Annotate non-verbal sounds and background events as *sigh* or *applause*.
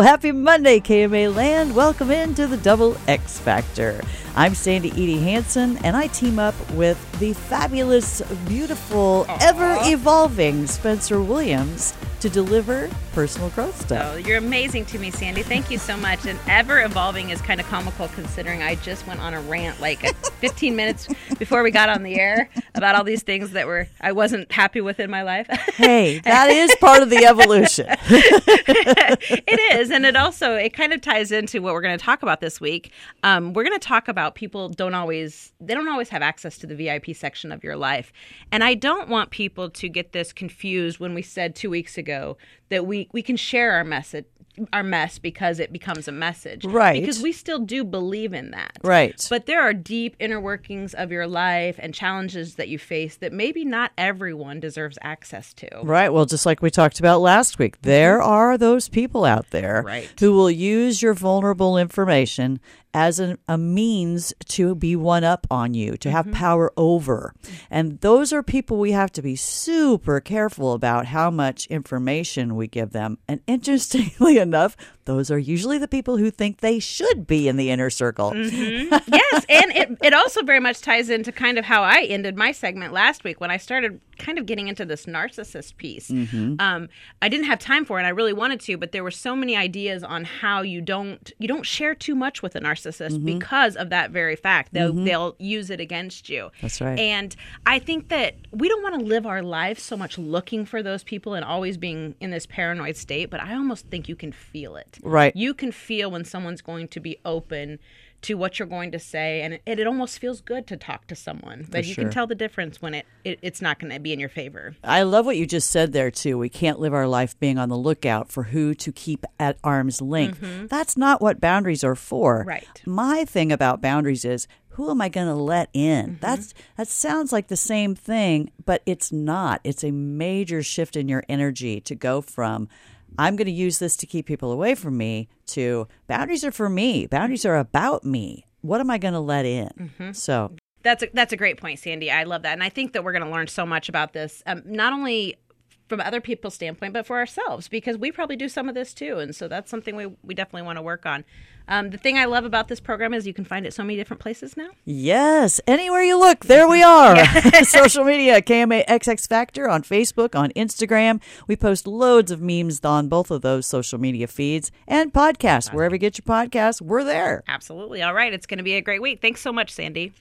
Happy Monday, KMA Land. Welcome into the Double X Factor. I'm Sandy Edie Hanson, and I team up with the fabulous, beautiful, ever evolving Spencer Williams to deliver personal growth stuff. Oh, you're amazing to me, Sandy. Thank you so much. And ever evolving is kind of comical considering I just went on a rant like *laughs* 15 minutes before we got on the air about all these things that were I wasn't happy with in my life. hey, *laughs* that is part of the evolution. *laughs* it is, and it also it kind of ties into what we're going to talk about this week. Um, we're going to talk about people don't always they don't always have access to the VIP section of your life, and I don't want people to get this confused when we said two weeks ago ago that we we can share our message our mess because it becomes a message. Right. Because we still do believe in that. Right. But there are deep inner workings of your life and challenges that you face that maybe not everyone deserves access to. Right. Well, just like we talked about last week, there mm-hmm. are those people out there right. who will use your vulnerable information as an, a means to be one up on you, to have mm-hmm. power over. And those are people we have to be super careful about how much information we give them. And interestingly *laughs* enough, those are usually the people who think they should be in the inner circle. Mm-hmm. yes, and it, it also very much ties into kind of how I ended my segment last week when I started kind of getting into this narcissist piece. Mm-hmm. Um, I didn't have time for it, and I really wanted to, but there were so many ideas on how you don't you don't share too much with a narcissist mm-hmm. because of that very fact. They'll mm-hmm. they'll use it against you. That's right. And I think that we don't want to live our lives so much looking for those people and always being in this paranoid state, but I almost think you can feel it. Right. You can feel when someone's going to be open to what you're going to say and it, it almost feels good to talk to someone but you can tell the difference when it, it it's not going to be in your favor i love what you just said there too we can't live our life being on the lookout for who to keep at arm's length mm-hmm. that's not what boundaries are for right my thing about boundaries is who am I going to let in? Mm-hmm. That's that sounds like the same thing, but it's not. It's a major shift in your energy to go from I'm going to use this to keep people away from me to boundaries are for me. Boundaries are about me. What am I going to let in? Mm-hmm. So that's a, that's a great point, Sandy. I love that, and I think that we're going to learn so much about this. Um, not only from other people's standpoint, but for ourselves because we probably do some of this too, and so that's something we we definitely want to work on. Um, the thing I love about this program is you can find it so many different places now. Yes, anywhere you look, there we are. *laughs* *laughs* Social media, KMA XX Factor on Facebook, on Instagram. We post loads of memes on both of those social media feeds and podcasts. Wherever you get your podcasts, we're there. Absolutely. All right, it's going to be a great week. Thanks so much, Sandy.